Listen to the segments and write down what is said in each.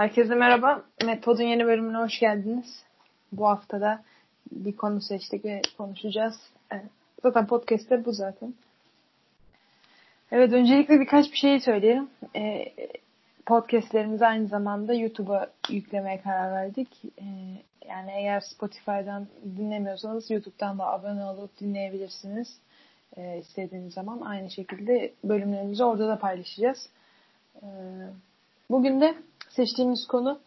Herkese merhaba. Metod'un yeni bölümüne hoş geldiniz. Bu haftada bir konu seçtik ve konuşacağız. Zaten podcast'te bu zaten. Evet öncelikle birkaç bir şey söyleyelim. Ee, podcastlerimizi aynı zamanda YouTube'a yüklemeye karar verdik. Ee, yani eğer Spotify'dan dinlemiyorsanız YouTube'dan da abone olup dinleyebilirsiniz. İstediğiniz zaman aynı şekilde bölümlerimizi orada da paylaşacağız. Bugün de seçtiğimiz konu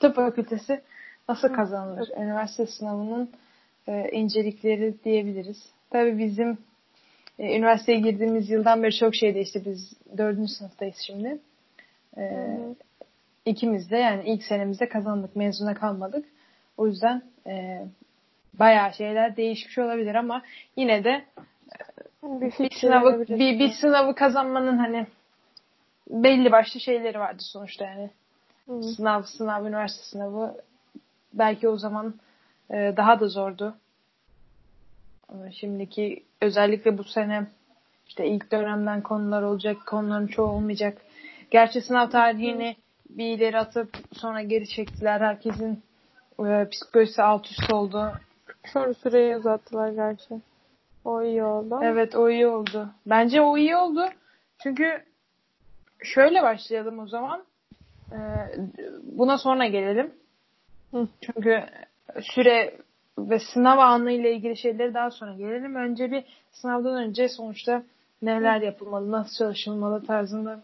tıp fakültesi nasıl kazanılır? Üniversite sınavının e, incelikleri diyebiliriz. Tabii bizim e, üniversiteye girdiğimiz yıldan beri çok şey değişti. Biz dördüncü sınıftayız şimdi. E, İkimiz de yani ilk senemizde kazandık. Mezuna kalmadık. O yüzden e, bayağı şeyler değişmiş olabilir ama yine de e, bir, bir sınavı bir, bir sınavı kazanmanın hani belli başlı şeyleri vardı sonuçta yani. Hı. Sınav, sınav, üniversite sınavı belki o zaman e, daha da zordu. Şimdiki özellikle bu sene işte ilk dönemden konular olacak, konuların çoğu olmayacak. Gerçi sınav tarihini bir ileri atıp sonra geri çektiler. Herkesin e, psikolojisi alt üst oldu. Sonra süreyi uzattılar gerçi. O iyi oldu. Evet o iyi oldu. Bence o iyi oldu. Çünkü şöyle başlayalım o zaman. Ee, buna sonra gelelim. Hı. Çünkü süre ve sınav anı ile ilgili şeyleri daha sonra gelelim. Önce bir sınavdan önce sonuçta neler yapılmalı, nasıl çalışılmalı tarzında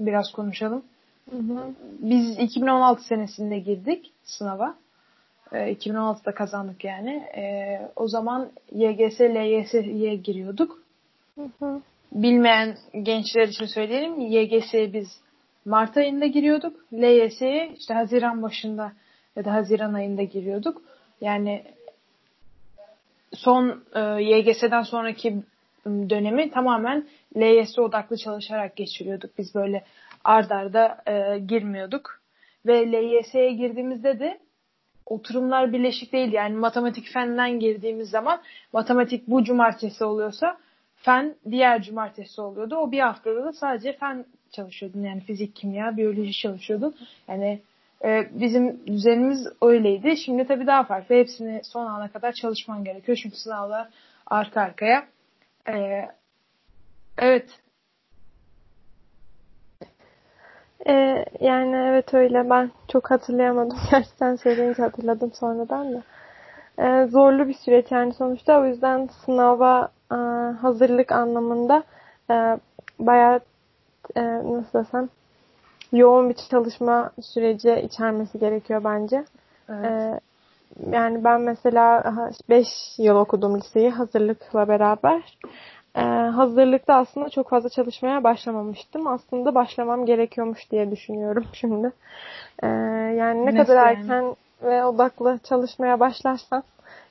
biraz konuşalım. Hı hı. Biz 2016 senesinde girdik sınava. E, 2016'da kazandık yani. E, o zaman YGS, LYS'ye giriyorduk. Hı hı bilmeyen gençler için söyleyelim. YGS'ye biz Mart ayında giriyorduk. LYS'ye işte Haziran başında ya da Haziran ayında giriyorduk. Yani son e, YGS'den sonraki dönemi tamamen LYS odaklı çalışarak geçiriyorduk. Biz böyle ard arda e, girmiyorduk. Ve LYS'ye girdiğimizde de oturumlar birleşik değil. Yani matematik fenden girdiğimiz zaman matematik bu cumartesi oluyorsa fen diğer cumartesi oluyordu. O bir haftada da sadece fen çalışıyordun. Yani fizik, kimya, biyoloji çalışıyordun. Yani e, bizim düzenimiz öyleydi. Şimdi tabii daha farklı. Hepsini son ana kadar çalışman gerekiyor. Çünkü sınavlar arka arkaya. E, evet. Ee, yani evet öyle. Ben çok hatırlayamadım. Gerçekten söyleyince hatırladım sonradan da. Ee, zorlu bir süreç yani sonuçta. O yüzden sınava e, hazırlık anlamında e, bayağı e, nasıl desem yoğun bir çalışma süreci içermesi gerekiyor bence. Evet. E, yani ben mesela 5 yıl okudum liseyi hazırlıkla beraber. Ee, hazırlıkta aslında çok fazla çalışmaya başlamamıştım. Aslında başlamam gerekiyormuş diye düşünüyorum şimdi. Ee, yani ne Nasıl kadar erken ve odaklı çalışmaya başlarsan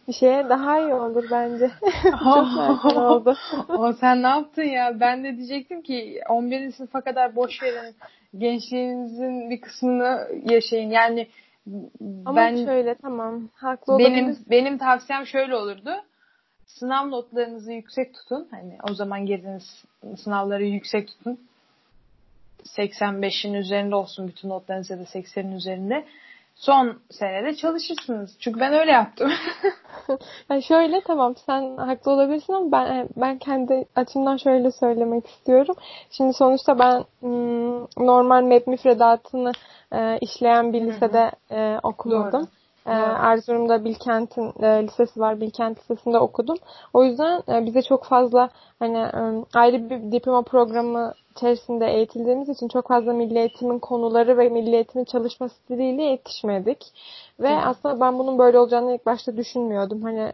bir şeye daha iyi olur bence. Çok erken oldu. o sen ne yaptın ya? Ben de diyecektim ki 11. sınıfa kadar boş verin. Gençliğinizin bir kısmını yaşayın. Yani Ama ben şöyle tamam. Haklı benim olabilir. benim tavsiyem şöyle olurdu. Sınav notlarınızı yüksek tutun. Hani o zaman girdiğiniz sınavları yüksek tutun. 85'in üzerinde olsun bütün notlarınız ya da 80'in üzerinde son senede çalışırsınız. Çünkü ben öyle yaptım. yani şöyle tamam sen haklı olabilirsin ama ben ben kendi açımdan şöyle söylemek istiyorum. Şimdi sonuçta ben hmm, normal MEP müfredatını e, işleyen bir lisede e, okumuştum. Doğru. Ee, Erzurum'da Bilkent'in e, lisesi var. Bilkent Lisesi'nde okudum. O yüzden e, bize çok fazla hani e, ayrı bir diploma programı içerisinde eğitildiğimiz için çok fazla milli eğitimin konuları ve milli eğitimin çalışma stiliyle yetişmedik. Ve Hı. aslında ben bunun böyle olacağını ilk başta düşünmüyordum. Hani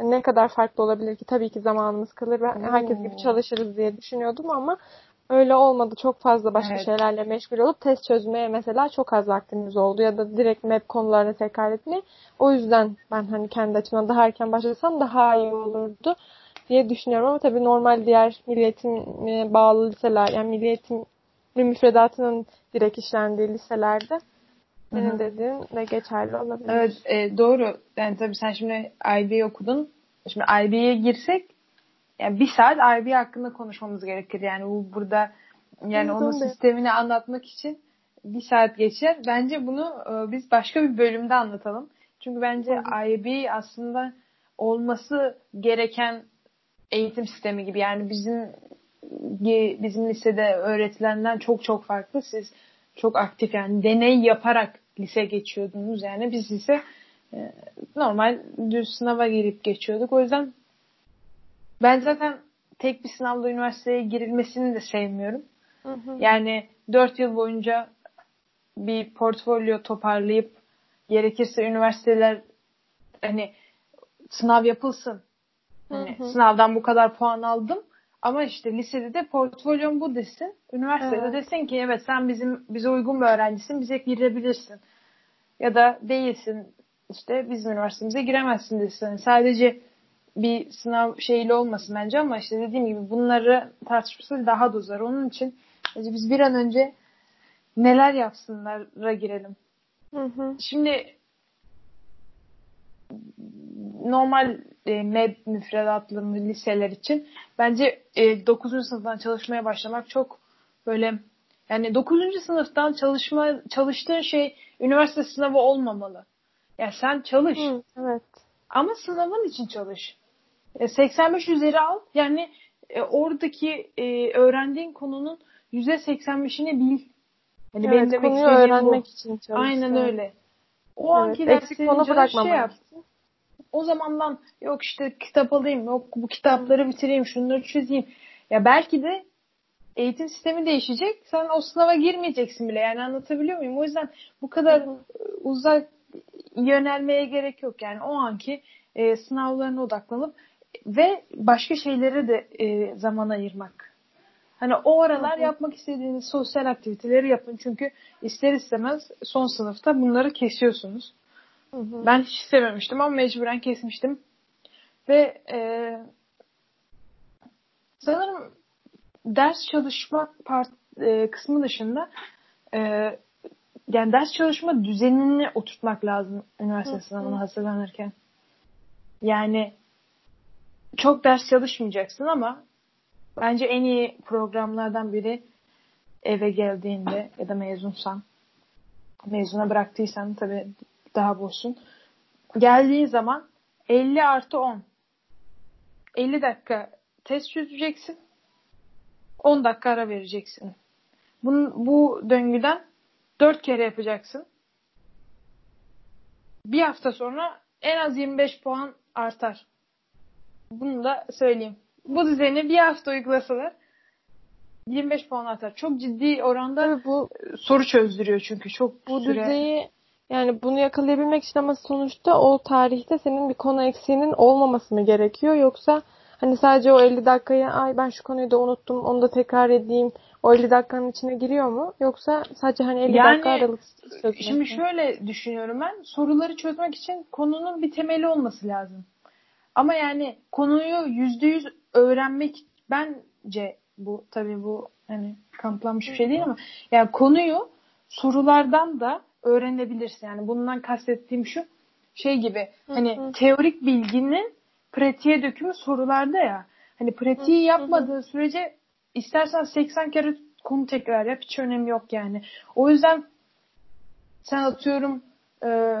ne kadar farklı olabilir ki tabii ki zamanımız kalır ve herkes gibi çalışırız diye düşünüyordum ama öyle olmadı. Çok fazla başka evet. şeylerle meşgul olup test çözmeye mesela çok az vaktimiz oldu ya da direkt map konularını tekrar etmeye. O yüzden ben hani kendi açımdan daha erken başlasam daha iyi olurdu diye düşünüyorum ama tabii normal diğer milliyetin bağlı liseler yani milliyetin müfredatının direkt işlendiği liselerde senin dediğin de geçerli olabilir. Evet e, doğru. Yani tabii sen şimdi IB okudun. Şimdi IB'ye girsek yani bir saat IB hakkında konuşmamız gerekir. Yani bu burada yani evet, onun sistemini anlatmak için bir saat geçer. Bence bunu e, biz başka bir bölümde anlatalım. Çünkü bence IB aslında olması gereken eğitim sistemi gibi. Yani bizim bizim lisede öğretilenden çok çok farklı. Siz çok aktif yani deney yaparak lise geçiyordunuz. Yani biz ise e, normal düz sınava girip geçiyorduk. O yüzden ben zaten tek bir sınavla üniversiteye girilmesini de sevmiyorum. Hı hı. Yani dört yıl boyunca bir portfolyo toparlayıp gerekirse üniversiteler hani sınav yapılsın. Hani hı hı. sınavdan bu kadar puan aldım ama işte lisede de portfolyon bu desin. Üniversitede evet. desin ki evet sen bizim bize uygun bir öğrencisin. Bize girebilirsin. Ya da değilsin. işte bizim üniversitemize giremezsin desin. Yani sadece bir sınav şeyiyle olmasın bence ama işte dediğim gibi bunları tartışması daha da uzar. Onun için biz bir an önce neler yapsınlara girelim. Hı hı. Şimdi normal e, MEB müfredatlı liseler için bence e, 9. sınıftan çalışmaya başlamak çok böyle yani 9. sınıftan çalışma çalıştığın şey üniversite sınavı olmamalı. Yani sen çalış. Hı, evet. Ama sınavın için çalış. E, 85 üzeri al. Yani e, oradaki e, öğrendiğin konunun %85'ini bil. Hani evet, benim demek konuyu öğrenmek bu. için çalış. Aynen öyle. O evet, anki derslerin şey yap. O zamandan yok işte kitap alayım, yok bu kitapları bitireyim, şunları çözeyim. Ya belki de eğitim sistemi değişecek. Sen o sınava girmeyeceksin bile. Yani anlatabiliyor muyum? O yüzden bu kadar Hı-hı. uzak yönelmeye gerek yok. Yani o anki e, sınavlarına odaklanıp ve başka şeylere de e, zaman ayırmak. Hani o aralar yapmak istediğiniz sosyal aktiviteleri yapın. Çünkü ister istemez son sınıfta bunları kesiyorsunuz. Ben hiç istememiştim ama mecburen kesmiştim. Ve e, sanırım ders çalışma part, e, kısmı dışında e, yani ders çalışma düzenini oturtmak lazım üniversite sınavına hazırlanırken. Yani çok ders çalışmayacaksın ama bence en iyi programlardan biri eve geldiğinde ya da mezunsan mezuna bıraktıysan tabii daha boşsun. Geldiğin zaman 50 artı 10 50 dakika test çözeceksin. 10 dakika ara vereceksin. Bunun, bu döngüden 4 kere yapacaksın. Bir hafta sonra en az 25 puan artar. Bunu da söyleyeyim. Bu düzeni bir hafta uygulasalar 25 puan artar. Çok ciddi oranda Tabii bu soru çözdürüyor çünkü çok bu süre... düzeyi yani bunu yakalayabilmek için ama sonuçta o tarihte senin bir konu eksiğinin olmaması mı gerekiyor yoksa hani sadece o 50 dakikaya ay ben şu konuyu da unuttum onu da tekrar edeyim o 50 dakikanın içine giriyor mu? Yoksa sadece hani 50 yani, dakika aralıksız çözmek Şimdi şöyle düşünüyorum ben. Soruları çözmek için konunun bir temeli olması lazım. Ama yani konuyu yüzde yüz öğrenmek bence bu tabii bu hani kanıtlanmış bir şey değil ama yani konuyu sorulardan da öğrenebilirsin. Yani bundan kastettiğim şu şey gibi hani teorik bilginin pratiğe dökümü sorularda ya. Hani pratiği yapmadığın sürece istersen 80 kere konu tekrar yap hiç önemi yok yani. O yüzden sen atıyorum e,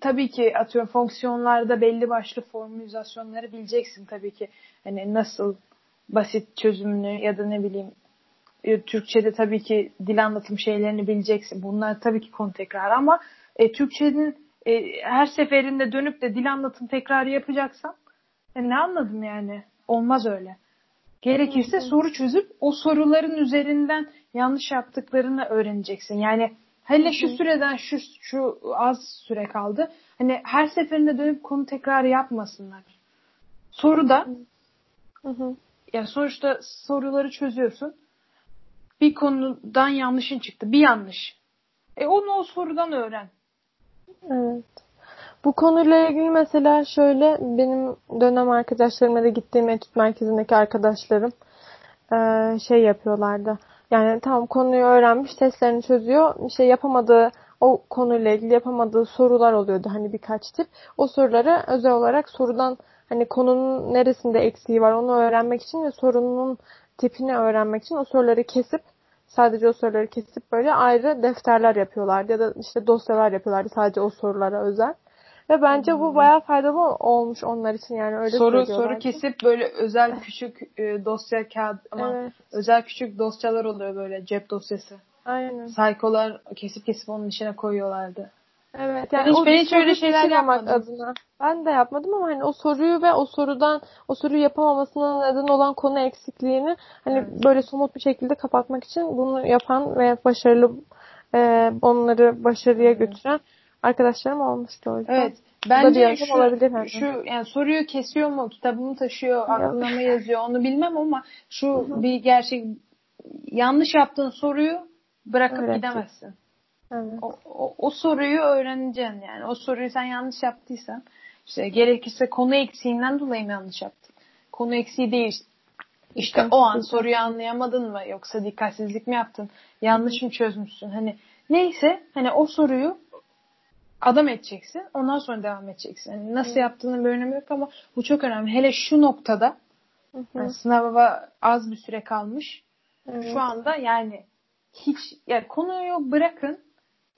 tabii ki atıyorum fonksiyonlarda belli başlı formülizasyonları bileceksin tabii ki. Hani nasıl basit çözümünü ya da ne bileyim e, Türkçe'de tabii ki dil anlatım şeylerini bileceksin. Bunlar tabii ki konu tekrar ama e, Türkçenin e, her seferinde dönüp de dil anlatım tekrarı yapacaksan e, ne anladım yani? Olmaz öyle. Gerekirse soru çözüp o soruların üzerinden yanlış yaptıklarını öğreneceksin. Yani hele şu süreden şu şu az süre kaldı. Hani her seferinde dönüp konu tekrar yapmasınlar. Soruda hı hı. yani sonuçta soruları çözüyorsun. Bir konudan yanlışın çıktı. Bir yanlış. E onu o sorudan öğren. Evet. Bu konuyla ilgili mesela şöyle benim dönem arkadaşlarıma da gittiğim etüt merkezindeki arkadaşlarım şey yapıyorlardı. Yani tamam konuyu öğrenmiş, testlerini çözüyor. Şey yapamadığı o konuyla ilgili yapamadığı sorular oluyordu hani birkaç tip. O soruları özel olarak sorudan hani konunun neresinde eksiği var onu öğrenmek için ve sorunun tipini öğrenmek için o soruları kesip sadece o soruları kesip böyle ayrı defterler yapıyorlardı ya da işte dosyalar yapıyorlardı sadece o sorulara özel. Ve bence bu bayağı faydalı olmuş onlar için yani öyle soru soru kesip böyle özel küçük e, dosya kağıt ama evet. özel küçük dosyalar oluyor böyle cep dosyası. Aynen. Saykolar kesip kesip onun içine koyuyorlardı. Evet yani hiç, ben hiç öyle şeyler yapmadım. Adına. Ben de yapmadım ama hani o soruyu ve o sorudan o soruyu yapamamasına neden olan konu eksikliğini hani evet. böyle somut bir şekilde kapatmak için bunu yapan ve başarılı e, onları başarıya götüren arkadaşlarım olmuştu o yüzden. Evet. Bence şu, olabilir yani. şu yani soruyu kesiyor mu, kitabını taşıyor, aklına mı yazıyor onu bilmem ama şu Hı-hı. bir gerçek yanlış yaptığın soruyu bırakıp evet. gidemezsin. Evet. O, o, o soruyu öğreneceksin yani. O soruyu sen yanlış yaptıysan işte gerekirse konu eksiğinden dolayı mı yanlış yaptın? Konu eksiği değil. İşte o an soruyu anlayamadın mı yoksa dikkatsizlik mi yaptın? Yanlış mı çözmüşsün? Hani neyse hani o soruyu adam edeceksin. Ondan sonra devam edeceksin. Yani nasıl Hı. yaptığının bir önemi yok ama bu çok önemli. Hele şu noktada Hı Yani sınava az bir süre kalmış. Evet. Şu anda yani hiç yani konuyu bırakın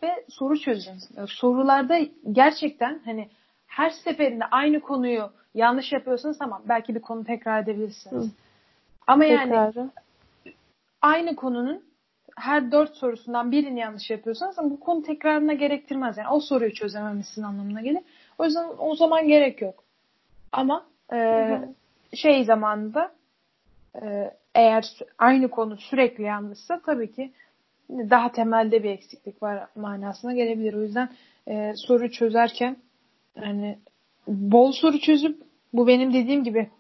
ve soru çözün. Yani sorularda gerçekten hani her seferinde aynı konuyu yanlış yapıyorsanız tamam belki bir konu tekrar edebilirsiniz. Hı. Ama yani Tekrarı. aynı konunun her dört sorusundan birini yanlış yapıyorsanız bu konu tekrarına gerektirmez. Yani o soruyu çözememişsin anlamına gelir. O yüzden o zaman gerek yok. Ama e, şey zamanında e, eğer aynı konu sürekli yanlışsa tabii ki daha temelde bir eksiklik var manasına gelebilir. O yüzden e, soru çözerken yani bol soru çözüp bu benim dediğim gibi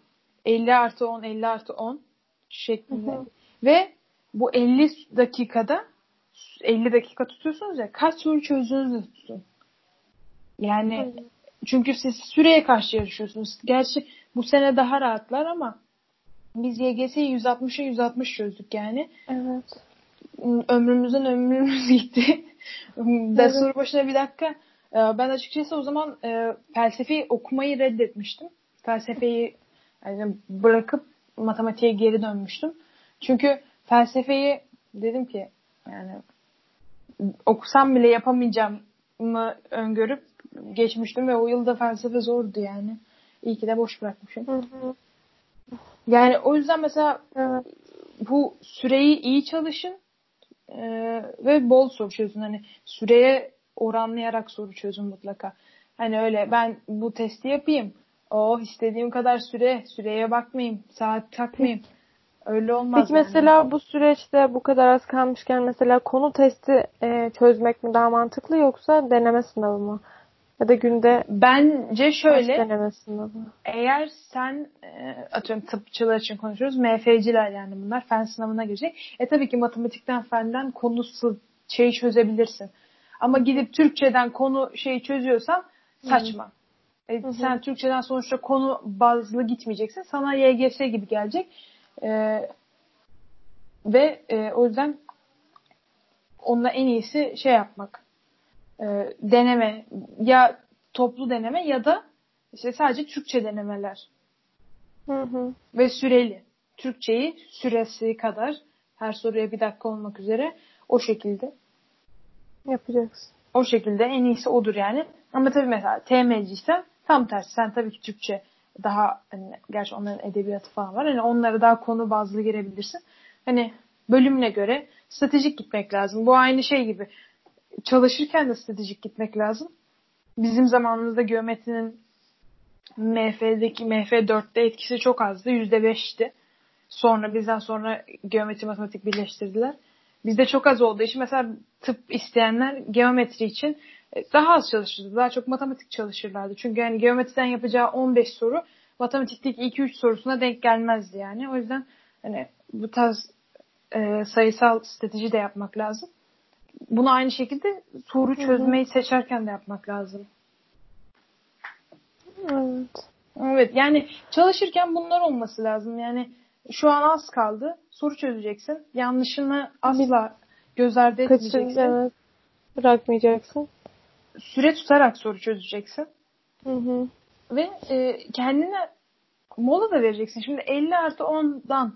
50 artı 10 50 artı 10 şeklinde hı hı. ve bu 50 dakikada 50 dakika tutuyorsunuz ya kaç soru çözdüğünüzü tutun. Yani hı. çünkü siz süreye karşı yarışıyorsunuz. Gerçi bu sene daha rahatlar ama biz YGS'yi 160'a 160 çözdük yani. Evet ömrümüzün ömrümüz gitti. evet. soru başına bir dakika. Ee, ben açıkçası o zaman e, felsefeyi okumayı reddetmiştim. Felsefeyi yani bırakıp matematiğe geri dönmüştüm. Çünkü felsefeyi dedim ki yani okusam bile yapamayacağım mı öngörüp geçmiştim ve o yılda felsefe zordu yani. İyi ki de boş bırakmışım. Hı hı. Yani o yüzden mesela evet. bu süreyi iyi çalışın ee, ve bol soru çözün. Hani süreye oranlayarak soru çözün mutlaka. Hani öyle ben bu testi yapayım. Oh istediğim kadar süre, süreye bakmayayım, saat takmayayım. Öyle olmaz. Peki yani. mesela bu süreçte bu kadar az kalmışken mesela konu testi e, çözmek mi daha mantıklı yoksa deneme sınavı mı? Ya da günde bence şöyle eğer sen e, atıyorum tıpçılar için konuşuyoruz MF'ciler yani bunlar fen sınavına girecek. E tabii ki matematikten fenden konusu şeyi çözebilirsin. Ama gidip Türkçeden konu şeyi çözüyorsan saçma. E, hı hı. Sen Türkçeden sonuçta konu bazlı gitmeyeceksin. Sana YGS gibi gelecek. E, ve e, o yüzden onunla en iyisi şey yapmak e, deneme ya toplu deneme ya da işte sadece Türkçe denemeler. Hı hı. Ve süreli. Türkçeyi süresi kadar her soruya bir dakika olmak üzere o şekilde yapacaksın. O şekilde en iyisi odur yani. Ama tabii mesela TM'ciysen tam tersi. Sen tabii ki Türkçe daha hani gerçi onların edebiyatı falan var. Hani onlara daha konu bazlı girebilirsin. Hani bölümüne göre stratejik gitmek lazım. Bu aynı şey gibi çalışırken de stratejik gitmek lazım. Bizim zamanımızda geometrinin MF'deki MF4'te etkisi çok azdı. %5'ti. Sonra bizden sonra geometri matematik birleştirdiler. Bizde çok az olduğu için mesela tıp isteyenler geometri için daha az çalışırdı. Daha çok matematik çalışırlardı. Çünkü yani geometriden yapacağı 15 soru matematikteki 2-3 sorusuna denk gelmezdi yani. O yüzden hani bu tarz e, sayısal strateji de yapmak lazım bunu aynı şekilde soru çözmeyi Hı-hı. seçerken de yapmak lazım. Evet. Evet yani çalışırken bunlar olması lazım. Yani şu an az kaldı. Soru çözeceksin. Yanlışını asla göz ardı etmeyeceksin. evet. Bırakmayacaksın. Süre tutarak soru çözeceksin. Hı hı. Ve e, kendine mola da vereceksin. Şimdi 50 artı 10'dan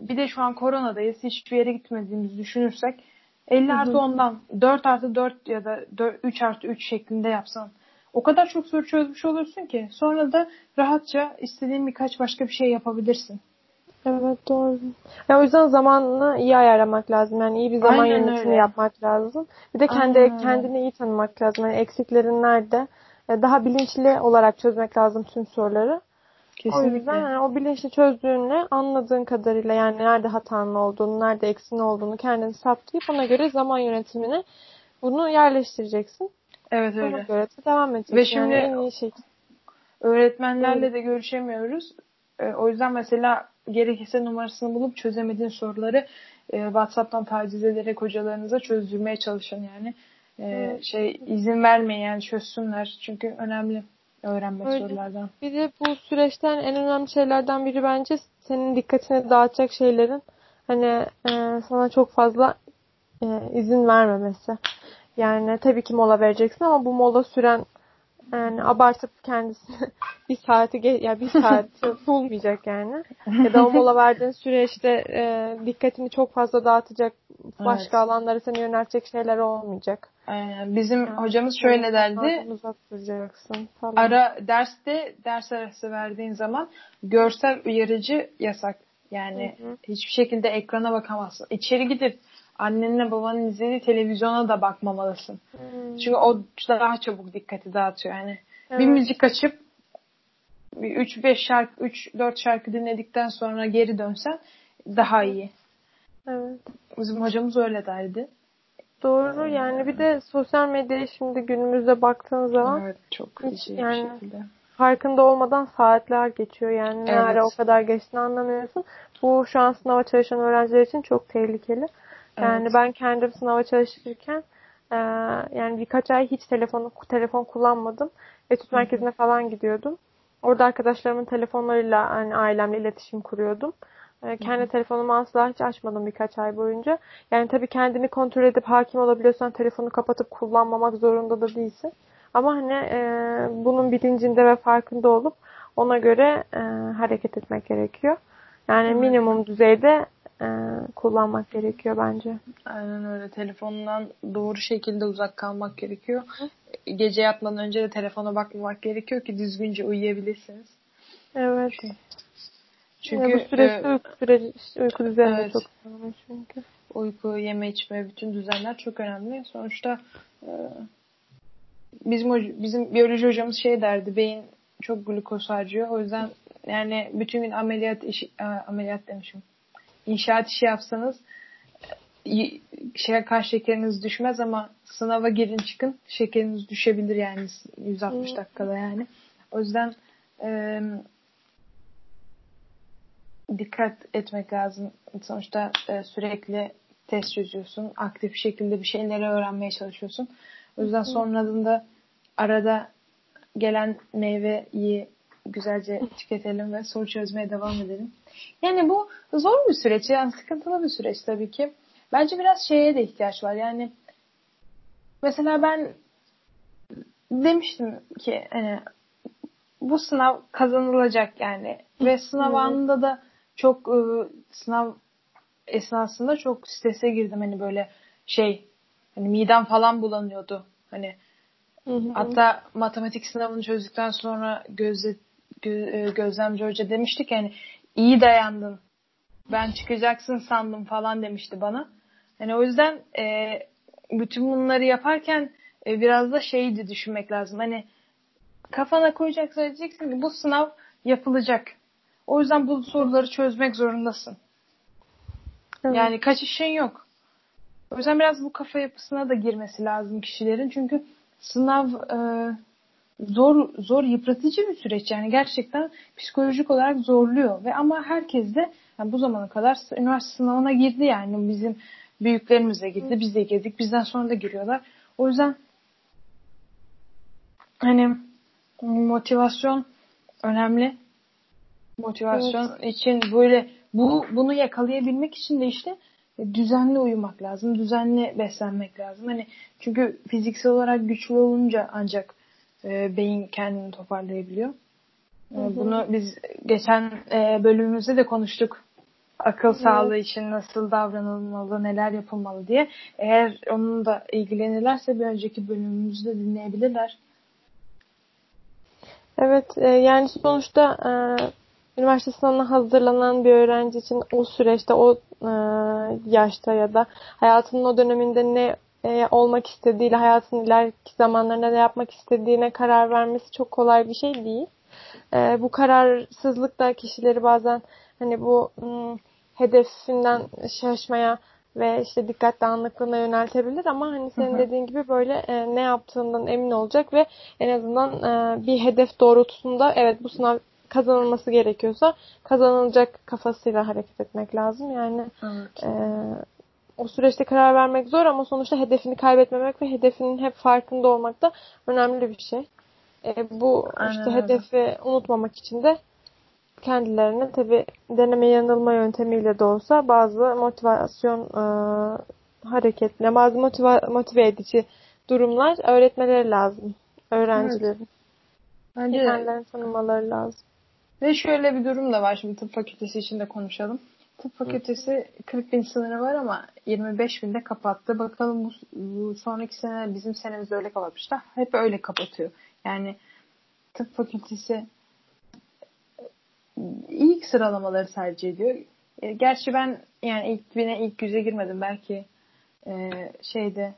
bir de şu an koronadayız. Hiçbir yere gitmediğimizi düşünürsek 50 artı ondan 4 artı 4 ya da 4, 3 artı 3 şeklinde yapsan o kadar çok soru çözmüş olursun ki sonra da rahatça istediğin birkaç başka bir şey yapabilirsin. Evet doğru. Ya o yüzden zamanını iyi ayarlamak lazım. Yani iyi bir zaman Aynen yönetimi öyle. yapmak lazım. Bir de kendi Aynen kendini iyi tanımak lazım. Yani eksiklerin nerede? E, daha bilinçli olarak çözmek lazım tüm soruları. Kesinlikle. O yüzden yani o bilinçli çözdüğünde anladığın kadarıyla yani nerede hatanın olduğunu, nerede eksin olduğunu kendini saptayıp ona göre zaman yönetimine bunu yerleştireceksin. Evet öyle. Ona göre de devam edeceksin. Ve şimdi yani en iyi şey. öğretmenlerle evet. de görüşemiyoruz. E, o yüzden mesela gerekirse numarasını bulup çözemediğin soruları e, WhatsApp'tan taciz ederek hocalarınıza çözdürmeye çalışın yani. E, evet. Şey izin vermeyin yani çözsünler. Çünkü önemli öğrenmek Öyle. sorulardan. Bir de bu süreçten en önemli şeylerden biri bence senin dikkatini dağıtacak şeylerin hani e, sana çok fazla e, izin vermemesi. Yani tabii ki mola vereceksin ama bu mola süren yani abartıp kendisini bir saati ya yani bir saat bulmayacak yani. Ya da o mola verdiğin süreçte e, dikkatini çok fazla dağıtacak başka evet. alanlara seni yöneltecek şeyler olmayacak. Aynen. Bizim yani, hocamız şöyle derdi. Uzak duracaksın falan. Ara derste ders arası verdiğin zaman görsel uyarıcı yasak. Yani hı hı. hiçbir şekilde ekrana bakamazsın. İçeri gidip annenle babanın izlediği televizyona da bakmamalısın. Hmm. Çünkü o daha çabuk dikkati dağıtıyor. Yani evet. bir müzik açıp 3-5 şarkı 3-4 şarkı dinledikten sonra geri dönsen daha iyi. Evet. Bizim hocamız öyle derdi. Doğru yani bir de sosyal medyaya şimdi günümüzde baktığın zaman evet, çok hiç yani şekilde. farkında olmadan saatler geçiyor yani evet. ne o kadar geçtiğini anlamıyorsun. Bu şu an sınava çalışan öğrenciler için çok tehlikeli. Yani evet. ben kendim sınava çalışırken e, yani birkaç ay hiç telefonu telefon kullanmadım. Etüt merkezine falan gidiyordum. Orada arkadaşlarımın telefonlarıyla hani ailemle iletişim kuruyordum. E, kendi telefonumu asla hiç açmadım birkaç ay boyunca. Yani tabii kendini kontrol edip hakim olabiliyorsan telefonu kapatıp kullanmamak zorunda da değilsin. Ama hani e, bunun bilincinde ve farkında olup ona göre e, hareket etmek gerekiyor. Yani minimum düzeyde e, kullanmak gerekiyor bence. Aynen öyle. Telefondan doğru şekilde uzak kalmak gerekiyor. Hı? Gece yatmadan önce de telefona bakmamak gerekiyor ki düzgünce uyuyabilirsiniz. Evet. Çünkü yani bu süreçte e, uyku, süreci, uyku düzeni evet, çok önemli çünkü. Uyku, yeme içme, bütün düzenler çok önemli. Sonuçta e, bizim bizim biyoloji hocamız şey derdi, beyin çok glukoz harcıyor. O yüzden yani bütün gün ameliyat işi, ameliyat demişim inşaat işi yapsanız şey kaç şekeriniz düşmez ama sınava girin çıkın şekeriniz düşebilir yani 160 hmm. dakikada yani. O yüzden e, dikkat etmek lazım. Sonuçta e, sürekli test çözüyorsun. Aktif şekilde bir şeyleri öğrenmeye çalışıyorsun. O yüzden sonradan da arada gelen meyveyi güzelce tüketelim ve soru çözmeye devam edelim. Yani bu zor bir süreç. Yani sıkıntılı bir süreç tabii ki. Bence biraz şeye de ihtiyaç var. Yani mesela ben demiştim ki hani bu sınav kazanılacak yani ve sınav anında da çok ıı, sınav esnasında çok strese girdim hani böyle şey hani midem falan bulanıyordu hani hı hı. hatta matematik sınavını çözdükten sonra gözle gö, gözlemci hoca demiştik yani iyi dayandın. Ben çıkacaksın sandım falan demişti bana. Yani o yüzden e, bütün bunları yaparken e, biraz da şeydi düşünmek lazım. Hani kafana koyacaksın diyeceksin ki bu sınav yapılacak. O yüzden bu soruları çözmek zorundasın. Evet. Yani kaçışın yok. O yüzden biraz bu kafa yapısına da girmesi lazım kişilerin. Çünkü sınav e, zor zor yıpratıcı bir süreç. Yani gerçekten psikolojik olarak zorluyor. Ve ama herkes de yani bu zamana kadar üniversite sınavına girdi yani. Bizim büyüklerimiz de girdi biz de girdik bizden sonra da giriyorlar. O yüzden hani motivasyon önemli. Motivasyon evet. için böyle bu bunu yakalayabilmek için de işte düzenli uyumak lazım düzenli beslenmek lazım. Hani çünkü fiziksel olarak güçlü olunca ancak e, beyin kendini toparlayabiliyor. E. Bunu biz geçen e, bölümümüzde de konuştuk. akıl evet. sağlığı için nasıl davranılmalı, neler yapılmalı diye. Eğer onun da ilgilenirlerse bir önceki bölümümüzde dinleyebilirler. Evet, e, yani sonuçta e, üniversite sınavına hazırlanan bir öğrenci için o süreçte, o e, yaşta ya da hayatının o döneminde ne e, olmak istediğiyle hayatın ileriki zamanlarında ne yapmak istediğine karar vermesi çok kolay bir şey değil. E, bu kararsızlık da kişileri bazen hani bu m, hedefinden şaşmaya ve işte dikkat dağınıklığına yöneltebilir ama hani senin dediğin gibi böyle e, ne yaptığından emin olacak ve en azından e, bir hedef doğrultusunda evet bu sınav kazanılması gerekiyorsa kazanılacak kafasıyla hareket etmek lazım. Yani evet. e, o süreçte karar vermek zor ama sonuçta hedefini kaybetmemek ve hedefinin hep farkında olmak da önemli bir şey. E, bu Aynen işte öyle. hedefi unutmamak için de kendilerine tabi deneme yanılma yöntemiyle de olsa bazı motivasyon e, hareketine, bazı motiva, motive edici durumlar öğretmeleri lazım öğrencilerin. Evet. Bence kendilerini tanımaları lazım. Ve şöyle bir durum da var şimdi tıp fakültesi için de konuşalım. Tıp fakültesi 40 bin sınırı var ama 25 binde kapattı. Bakalım bu, bu sonraki sene bizim senemiz öyle kapatmışlar. Hep öyle kapatıyor. Yani tıp fakültesi ilk sıralamaları tercih ediyor. E, gerçi ben yani ilk bine ilk yüze girmedim. Belki e, şeyde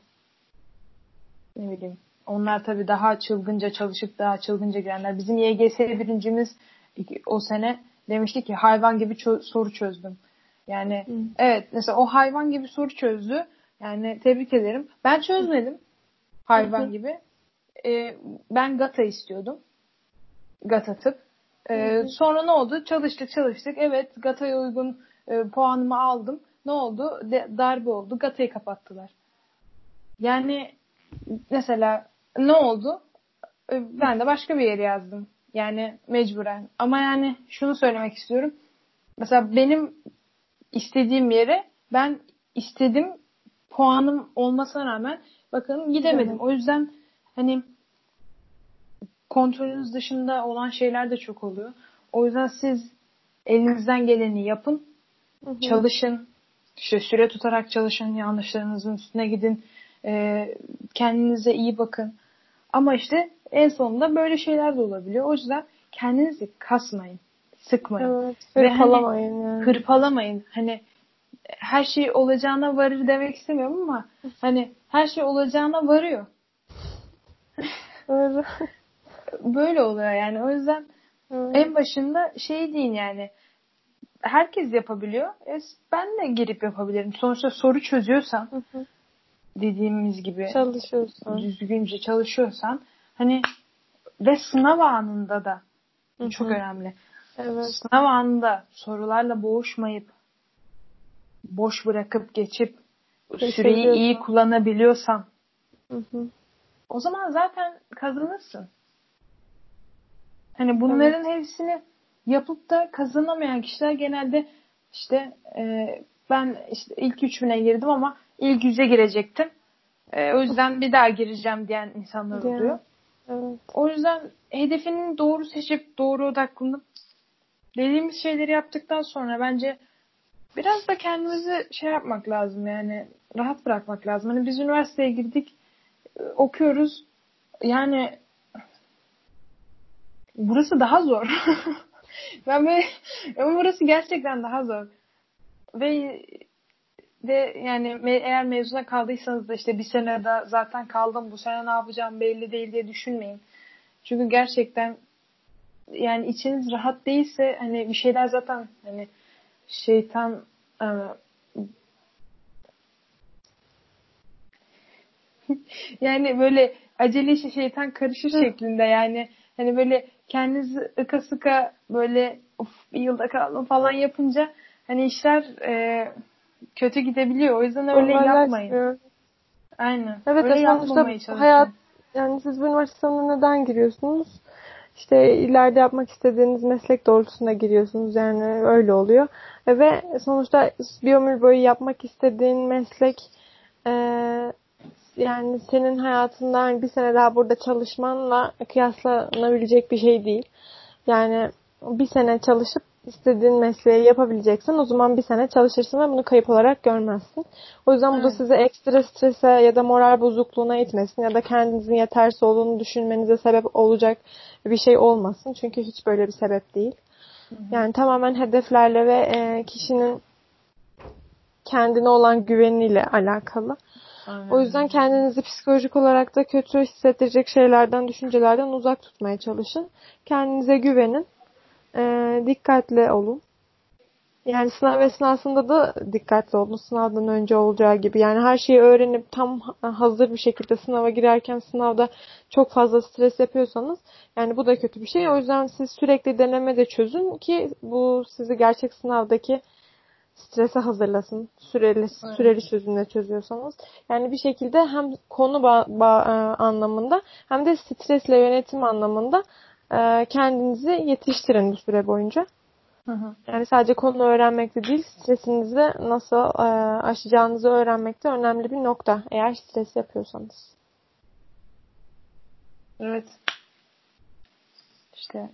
ne bileyim onlar tabii daha çılgınca çalışıp daha çılgınca girenler. Bizim YGS birincimiz o sene demişti ki hayvan gibi çö- soru çözdüm. Yani Hı. evet mesela o hayvan gibi soru çözdü. Yani tebrik ederim. Ben çözmedim hayvan gibi. Ee, ben GATA istiyordum. GATA tıp. Ee, sonra ne oldu? Çalıştık çalıştık. Evet GATA'ya uygun e, puanımı aldım. Ne oldu? De, darbe oldu. GATA'yı kapattılar. Yani mesela ne oldu? Ee, ben de başka bir yere yazdım. Yani mecburen. Ama yani şunu söylemek istiyorum. Mesela benim istediğim yere ben istedim puanım olmasına rağmen bakın gidemedim. O yüzden hani kontrolünüz dışında olan şeyler de çok oluyor. O yüzden siz elinizden geleni yapın. Hı hı. Çalışın. İşte süre tutarak çalışın. Yanlışlarınızın üstüne gidin. E, kendinize iyi bakın. Ama işte en sonunda böyle şeyler de olabiliyor. O yüzden kendinizi kasmayın. Sıkmayın. Evet, hırpalamayın. Hani, yani. Hırpalamayın. Hani her şey olacağına varır demek istemiyorum ama hani her şey olacağına varıyor. Öyle. Böyle oluyor yani. O yüzden evet. en başında şey deyin yani herkes yapabiliyor. E, ben de girip yapabilirim. Sonuçta soru çözüyorsan hı hı. dediğimiz gibi çalışıyorsan düzgünce çalışıyorsan hani ve sınav anında da çok önemli. Evet. Sınav anında sorularla boğuşmayıp boş bırakıp geçip süreyi iyi kullanabiliyorsan o zaman zaten kazanırsın. Hani bunların evet. hepsini yapıp da kazanamayan kişiler genelde işte e, ben işte ilk 3000'e girdim ama ilk yüze girecektim. E, o yüzden bir daha gireceğim diyen insanlar oluyor. Evet. O yüzden hedefinin doğru seçip doğru odaklanıp dediğimiz şeyleri yaptıktan sonra bence biraz da kendimizi şey yapmak lazım yani rahat bırakmak lazım. Hani biz üniversiteye girdik okuyoruz yani burası daha zor. ben böyle ama burası gerçekten daha zor. Ve de yani me, eğer mezuna kaldıysanız da işte bir sene de zaten kaldım bu sene ne yapacağım belli değil diye düşünmeyin. Çünkü gerçekten yani içiniz rahat değilse hani bir şeyler zaten hani şeytan e, yani böyle acele işi şeytan karışır şeklinde yani hani böyle kendinizi ıka sıka böyle of bir yılda kaldım falan yapınca hani işler e, kötü gidebiliyor. O yüzden öyle yapmayın. Aynen. Evet öyle sonuçta hayat yani siz bu üniversite sınavına neden giriyorsunuz? İşte ileride yapmak istediğiniz meslek doğrultusunda giriyorsunuz. Yani öyle oluyor. Ve sonuçta bir boyu yapmak istediğin meslek e, yani senin hayatından bir sene daha burada çalışmanla kıyaslanabilecek bir şey değil. Yani bir sene çalışıp istediğin mesleği yapabileceksen o zaman bir sene çalışırsın ve bunu kayıp olarak görmezsin. O yüzden bu da sizi ekstra strese ya da moral bozukluğuna itmesin ya da kendinizin yetersiz olduğunu düşünmenize sebep olacak bir şey olmasın. Çünkü hiç böyle bir sebep değil. Yani tamamen hedeflerle ve e, kişinin kendine olan güveniyle alakalı. Aynen. O yüzden kendinizi psikolojik olarak da kötü hissettirecek şeylerden, düşüncelerden uzak tutmaya çalışın. Kendinize güvenin. Ee, dikkatli olun. Yani sınav esnasında da dikkatli olun. Sınavdan önce olacağı gibi. Yani her şeyi öğrenip tam hazır bir şekilde sınava girerken sınavda çok fazla stres yapıyorsanız yani bu da kötü bir şey. O yüzden siz sürekli deneme de çözün ki bu sizi gerçek sınavdaki strese hazırlasın. Süreli süreli çözümle çözüyorsanız. Yani bir şekilde hem konu ba, ba, e, anlamında hem de stresle yönetim anlamında e, kendinizi yetiştirin bu süre boyunca. Hı hı. Yani sadece konu öğrenmekte değil, stresinizi nasıl e, aşacağınızı öğrenmekte önemli bir nokta. Eğer stres yapıyorsanız. Evet. İşte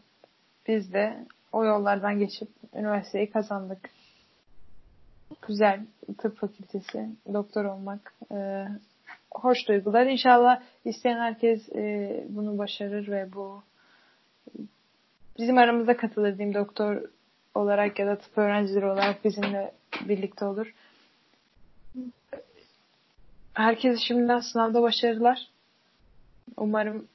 biz de o yollardan geçip üniversiteyi kazandık güzel tıp fakültesi, doktor olmak e, hoş duygular. İnşallah isteyen herkes e, bunu başarır ve bu bizim aramızda katılır diyeyim doktor olarak ya da tıp öğrencileri olarak bizimle birlikte olur. Herkes şimdiden sınavda başarılar. Umarım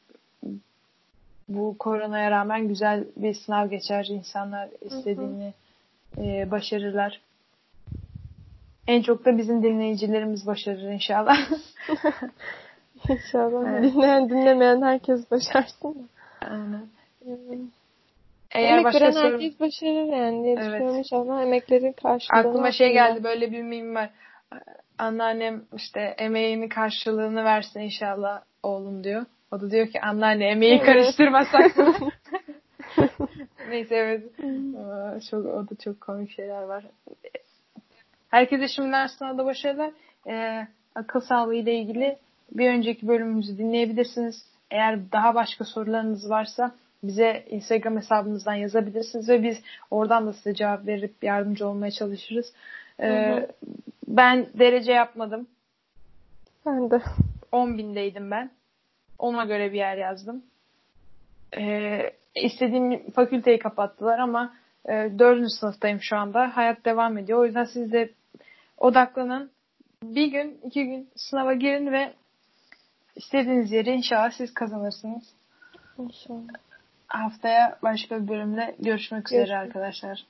bu koronaya rağmen güzel bir sınav geçer. İnsanlar istediğini hı hı. E, başarırlar. En çok da bizim dinleyicilerimiz başarır inşallah. İnşallah. Evet. Dinleyen dinlemeyen herkes başarsın. Aynen. Eğer Emek başka veren soru... herkes başarır yani diye evet. düşünüyorum inşallah. Emeklerin karşılığını. Aklıma şey geldi böyle bir mim var. Anneannem işte emeğini karşılığını versin inşallah oğlum diyor. O da diyor ki anneanne emeği evet. karıştırmasak mı? Neyse evet. Çok, o da çok komik şeyler var. Herkese şimdiden sınavda başarılar. Ee, akıl sağlığı ile ilgili bir önceki bölümümüzü dinleyebilirsiniz. Eğer daha başka sorularınız varsa bize Instagram hesabımızdan yazabilirsiniz ve biz oradan da size cevap verip yardımcı olmaya çalışırız. Ee, hı hı. Ben derece yapmadım. Ben de. 10 bindeydim ben. Ona göre bir yer yazdım. Ee, istediğim fakülteyi kapattılar ama e, dördüncü sınıftayım şu anda. Hayat devam ediyor. O yüzden siz de odaklanın. Bir gün, iki gün sınava girin ve istediğiniz yeri inşallah siz kazanırsınız. İnşallah. Haftaya başka bir bölümle görüşmek üzere arkadaşlar.